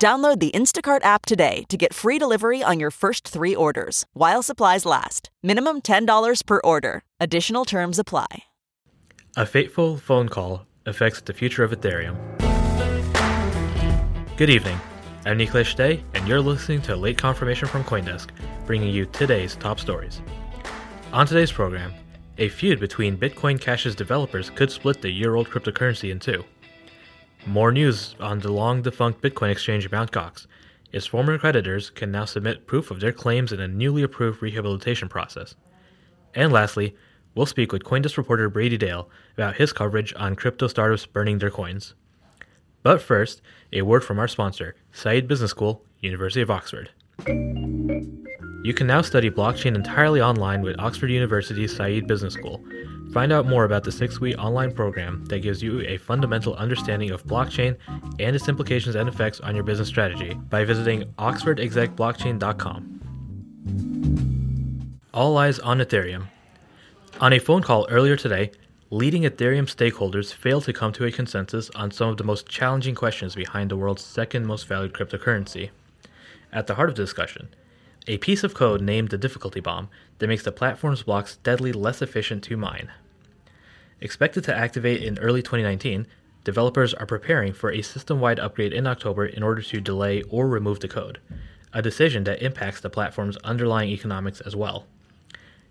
Download the Instacart app today to get free delivery on your first three orders while supplies last. Minimum $10 per order. Additional terms apply. A fateful phone call affects the future of Ethereum. Good evening. I'm Nikhilesh De, and you're listening to Late Confirmation from Coindesk, bringing you today's top stories. On today's program, a feud between Bitcoin Cash's developers could split the year old cryptocurrency in two. More news on the long defunct Bitcoin exchange Mt. Gox. Its former creditors can now submit proof of their claims in a newly approved rehabilitation process. And lastly, we'll speak with Coindesk reporter Brady Dale about his coverage on crypto startups burning their coins. But first, a word from our sponsor, Said Business School, University of Oxford. You can now study blockchain entirely online with Oxford University's Said Business School. Find out more about the six week online program that gives you a fundamental understanding of blockchain and its implications and effects on your business strategy by visiting oxfordexecblockchain.com. All eyes on Ethereum. On a phone call earlier today, leading Ethereum stakeholders failed to come to a consensus on some of the most challenging questions behind the world's second most valued cryptocurrency. At the heart of the discussion, a piece of code named the difficulty bomb that makes the platform's blocks deadly less efficient to mine. Expected to activate in early 2019, developers are preparing for a system wide upgrade in October in order to delay or remove the code, a decision that impacts the platform's underlying economics as well.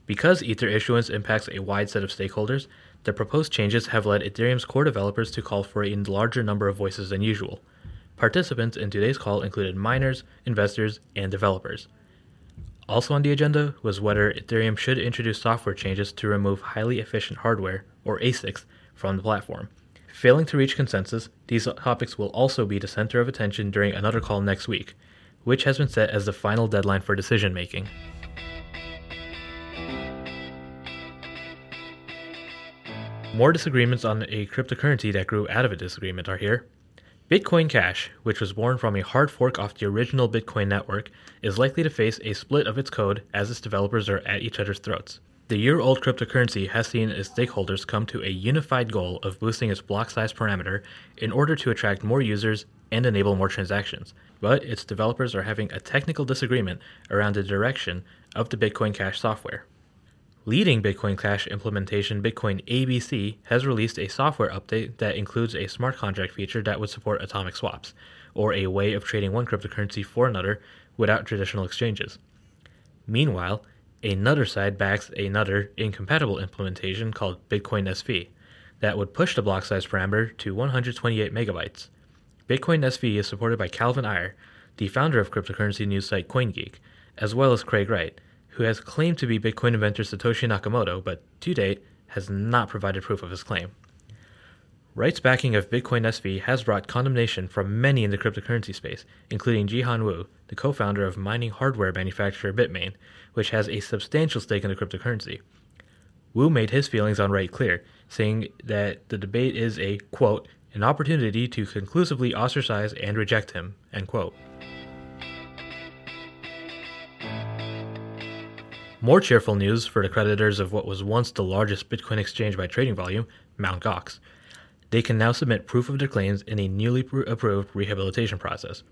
Because Ether issuance impacts a wide set of stakeholders, the proposed changes have led Ethereum's core developers to call for a larger number of voices than usual. Participants in today's call included miners, investors, and developers. Also on the agenda was whether Ethereum should introduce software changes to remove highly efficient hardware, or ASICs, from the platform. Failing to reach consensus, these topics will also be the center of attention during another call next week, which has been set as the final deadline for decision making. More disagreements on a cryptocurrency that grew out of a disagreement are here. Bitcoin Cash, which was born from a hard fork off the original Bitcoin network, is likely to face a split of its code as its developers are at each other's throats. The year old cryptocurrency has seen its stakeholders come to a unified goal of boosting its block size parameter in order to attract more users and enable more transactions. But its developers are having a technical disagreement around the direction of the Bitcoin Cash software. Leading Bitcoin Cash implementation, Bitcoin ABC, has released a software update that includes a smart contract feature that would support atomic swaps, or a way of trading one cryptocurrency for another without traditional exchanges. Meanwhile, another side backs another incompatible implementation called Bitcoin SV that would push the block size parameter to 128 megabytes. Bitcoin SV is supported by Calvin Ayre, the founder of cryptocurrency news site CoinGeek, as well as Craig Wright, who has claimed to be Bitcoin inventor Satoshi Nakamoto, but to date has not provided proof of his claim. Wright's backing of Bitcoin SV has brought condemnation from many in the cryptocurrency space, including Jihan Wu, the co founder of mining hardware manufacturer Bitmain, which has a substantial stake in the cryptocurrency. Wu made his feelings on Wright clear, saying that the debate is a, quote, an opportunity to conclusively ostracize and reject him, end quote. More cheerful news for the creditors of what was once the largest Bitcoin exchange by trading volume, Mt. Gox. They can now submit proof of their claims in a newly approved rehabilitation process.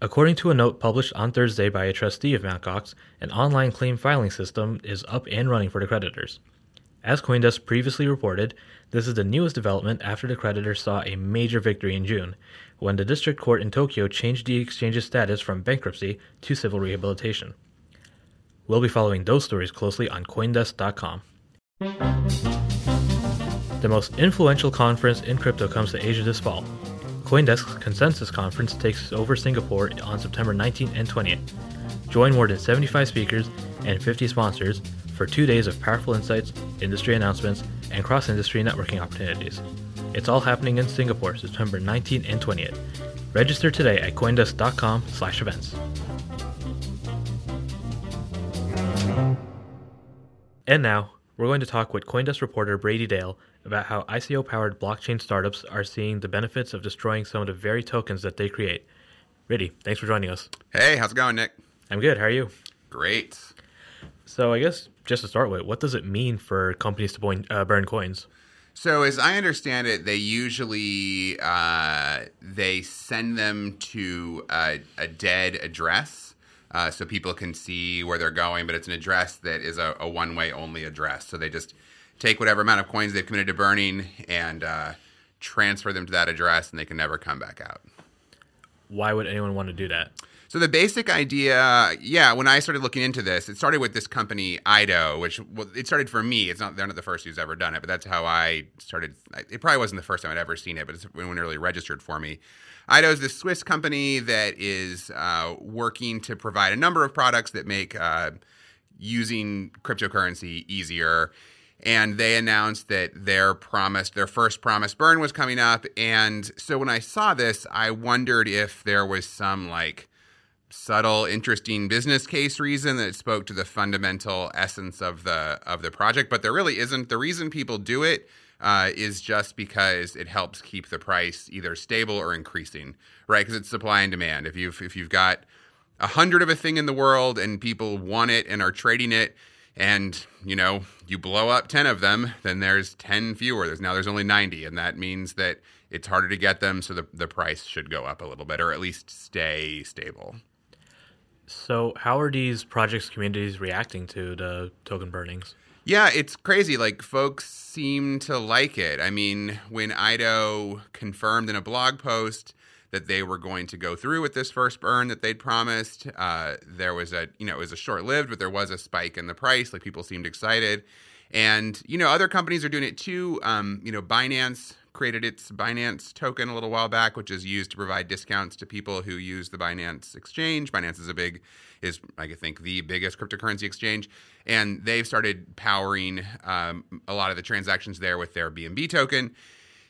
According to a note published on Thursday by a trustee of Mt. Gox, an online claim filing system is up and running for the creditors. As Coindesk previously reported, this is the newest development after the creditors saw a major victory in June, when the district court in Tokyo changed the exchange's status from bankruptcy to civil rehabilitation. We'll be following those stories closely on Coindesk.com. The most influential conference in crypto comes to Asia this fall. Coindesk's Consensus Conference takes over Singapore on September 19th and 20th. Join more than 75 speakers and 50 sponsors for two days of powerful insights, industry announcements, and cross industry networking opportunities. It's all happening in Singapore, September 19th and 20th. Register today at coindesk.com/events. And now, we're going to talk with Coindesk reporter Brady Dale about how ICO powered blockchain startups are seeing the benefits of destroying some of the very tokens that they create. Brady, thanks for joining us. Hey, how's it going, Nick? I'm good. How are you? Great. So, I guess just to start with, what does it mean for companies to point, uh, burn coins? So, as I understand it, they usually uh, they send them to a, a dead address, uh, so people can see where they're going. But it's an address that is a, a one-way only address. So they just take whatever amount of coins they've committed to burning and uh, transfer them to that address, and they can never come back out. Why would anyone want to do that? So the basic idea, yeah, when I started looking into this, it started with this company Eidoo, which well, it started for me. It's not they're not the first who's ever done it, but that's how I started. It probably wasn't the first time I'd ever seen it, but it's when it really registered for me. Eidoo is this Swiss company that is uh, working to provide a number of products that make uh, using cryptocurrency easier. And they announced that their promised, their first promise burn was coming up. And so when I saw this, I wondered if there was some like subtle, interesting business case reason that spoke to the fundamental essence of the of the project, but there really isn't. The reason people do it uh, is just because it helps keep the price either stable or increasing, right? Because it's supply and demand. If you've if you've got a hundred of a thing in the world and people want it and are trading it, and you know you blow up 10 of them then there's 10 fewer there's now there's only 90 and that means that it's harder to get them so the, the price should go up a little bit or at least stay stable so, how are these projects communities reacting to the token burnings? Yeah, it's crazy. Like, folks seem to like it. I mean, when Eidoo confirmed in a blog post that they were going to go through with this first burn that they'd promised, uh, there was a, you know, it was a short lived, but there was a spike in the price. Like, people seemed excited. And, you know, other companies are doing it too. Um, you know, Binance created its Binance token a little while back, which is used to provide discounts to people who use the Binance exchange. Binance is a big, is I think the biggest cryptocurrency exchange, and they've started powering um, a lot of the transactions there with their BNB token.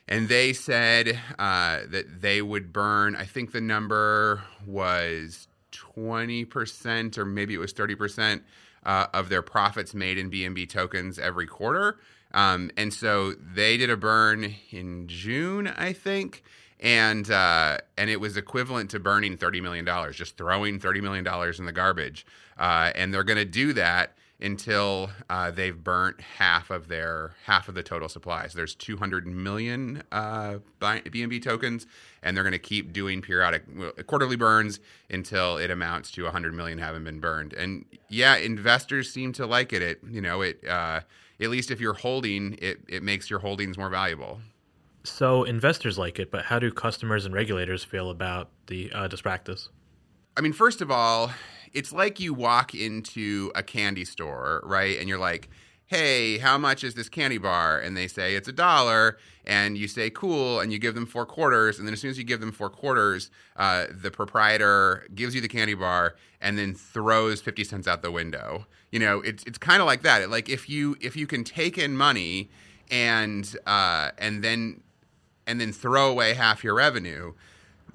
And they said uh, that they would burn. I think the number was twenty percent, or maybe it was thirty percent uh, of their profits made in BNB tokens every quarter. Um, and so they did a burn in June, I think, and uh, and it was equivalent to burning thirty million dollars, just throwing thirty million dollars in the garbage. Uh, and they're going to do that until uh, they've burnt half of their half of the total supply. So there's 200 million uh, BNB tokens, and they're going to keep doing periodic quarterly burns until it amounts to 100 million having been burned. And yeah, investors seem to like it. It you know it uh, at least if you're holding it, it makes your holdings more valuable. So investors like it, but how do customers and regulators feel about the uh, this practice? I mean, first of all, it's like you walk into a candy store, right? And you're like, hey, how much is this candy bar? And they say it's a dollar. And you say, cool. And you give them four quarters. And then as soon as you give them four quarters, uh, the proprietor gives you the candy bar and then throws 50 cents out the window. You know, it's, it's kind of like that. Like if you, if you can take in money and, uh, and then, and then throw away half your revenue,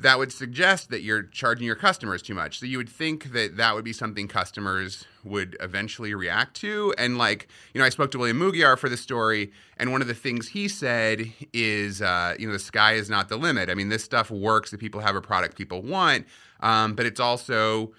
that would suggest that you're charging your customers too much. So you would think that that would be something customers would eventually react to. And like, you know, I spoke to William Mougayar for the story, and one of the things he said is, uh, you know, the sky is not the limit. I mean, this stuff works if people have a product people want, um, but it's also,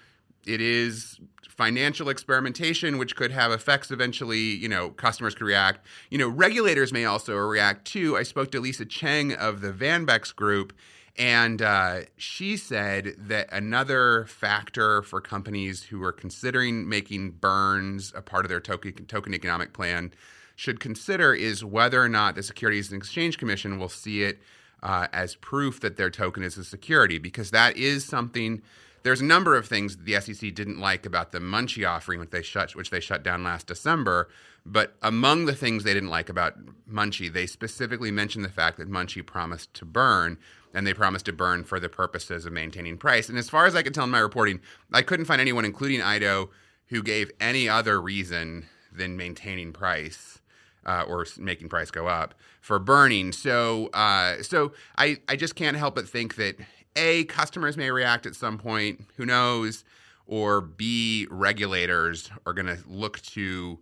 it is financial experimentation, which could have effects eventually. You know, customers could react. You know, regulators may also react too. I spoke to Lisa Cheng of the Vanbex Group and uh, she said that another factor for companies who are considering making burns a part of their token, token economic plan, should consider is whether or not the Securities and Exchange Commission will see it uh, as proof that their token is a security, because that is something. There's a number of things the SEC didn't like about the Munchee offering, which they shut, which they shut down last December. But among the things they didn't like about Munchee, they specifically mentioned the fact that Munchee promised to burn, and they promised to burn for the purposes of maintaining price. And as far as I could tell in my reporting, I couldn't find anyone, including Eidoo, who gave any other reason than maintaining price. Uh, or making price go up for burning. So, uh, so I, I just can't help but think that a customers may react at some point. Who knows? Or b regulators are going to look to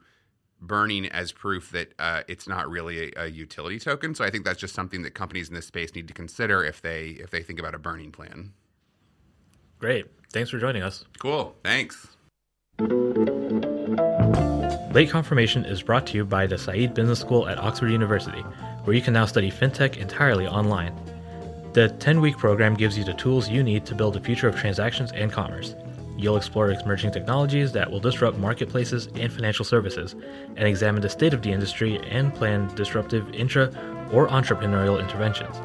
burning as proof that uh, it's not really a, a, utility token. So I think that's just something that companies in this space need to consider if they if they think about a burning plan. Great. Thanks for joining us. Cool. Thanks. Late Confirmation is brought to you by the Said Business School at Oxford University, where you can now study fintech entirely online. The 10 week program gives you the tools you need to build a future of transactions and commerce. You'll explore emerging technologies that will disrupt marketplaces and financial services, and examine the state of the industry and plan disruptive intra or entrepreneurial interventions.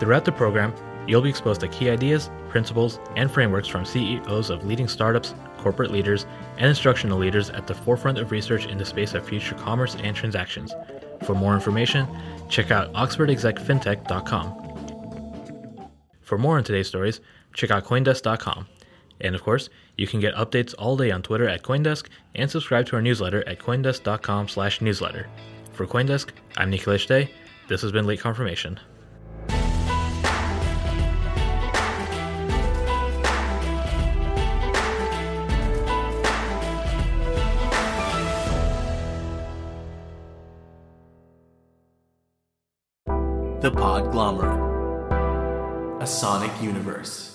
Throughout the program, you'll be exposed to key ideas, principles, and frameworks from CEOs of leading startups, corporate leaders, and instructional leaders at the forefront of research in the space of future commerce and transactions. For more information, check out oxfordexecfintech.com. For more on today's stories, check out Coindesk.com. And of course, you can get updates all day on Twitter at Coindesk and subscribe to our newsletter at coindesk.com/newsletter. For Coindesk, I'm Nikhilesh De. This has been Late Confirmation. The Podglomerate, a sonic universe.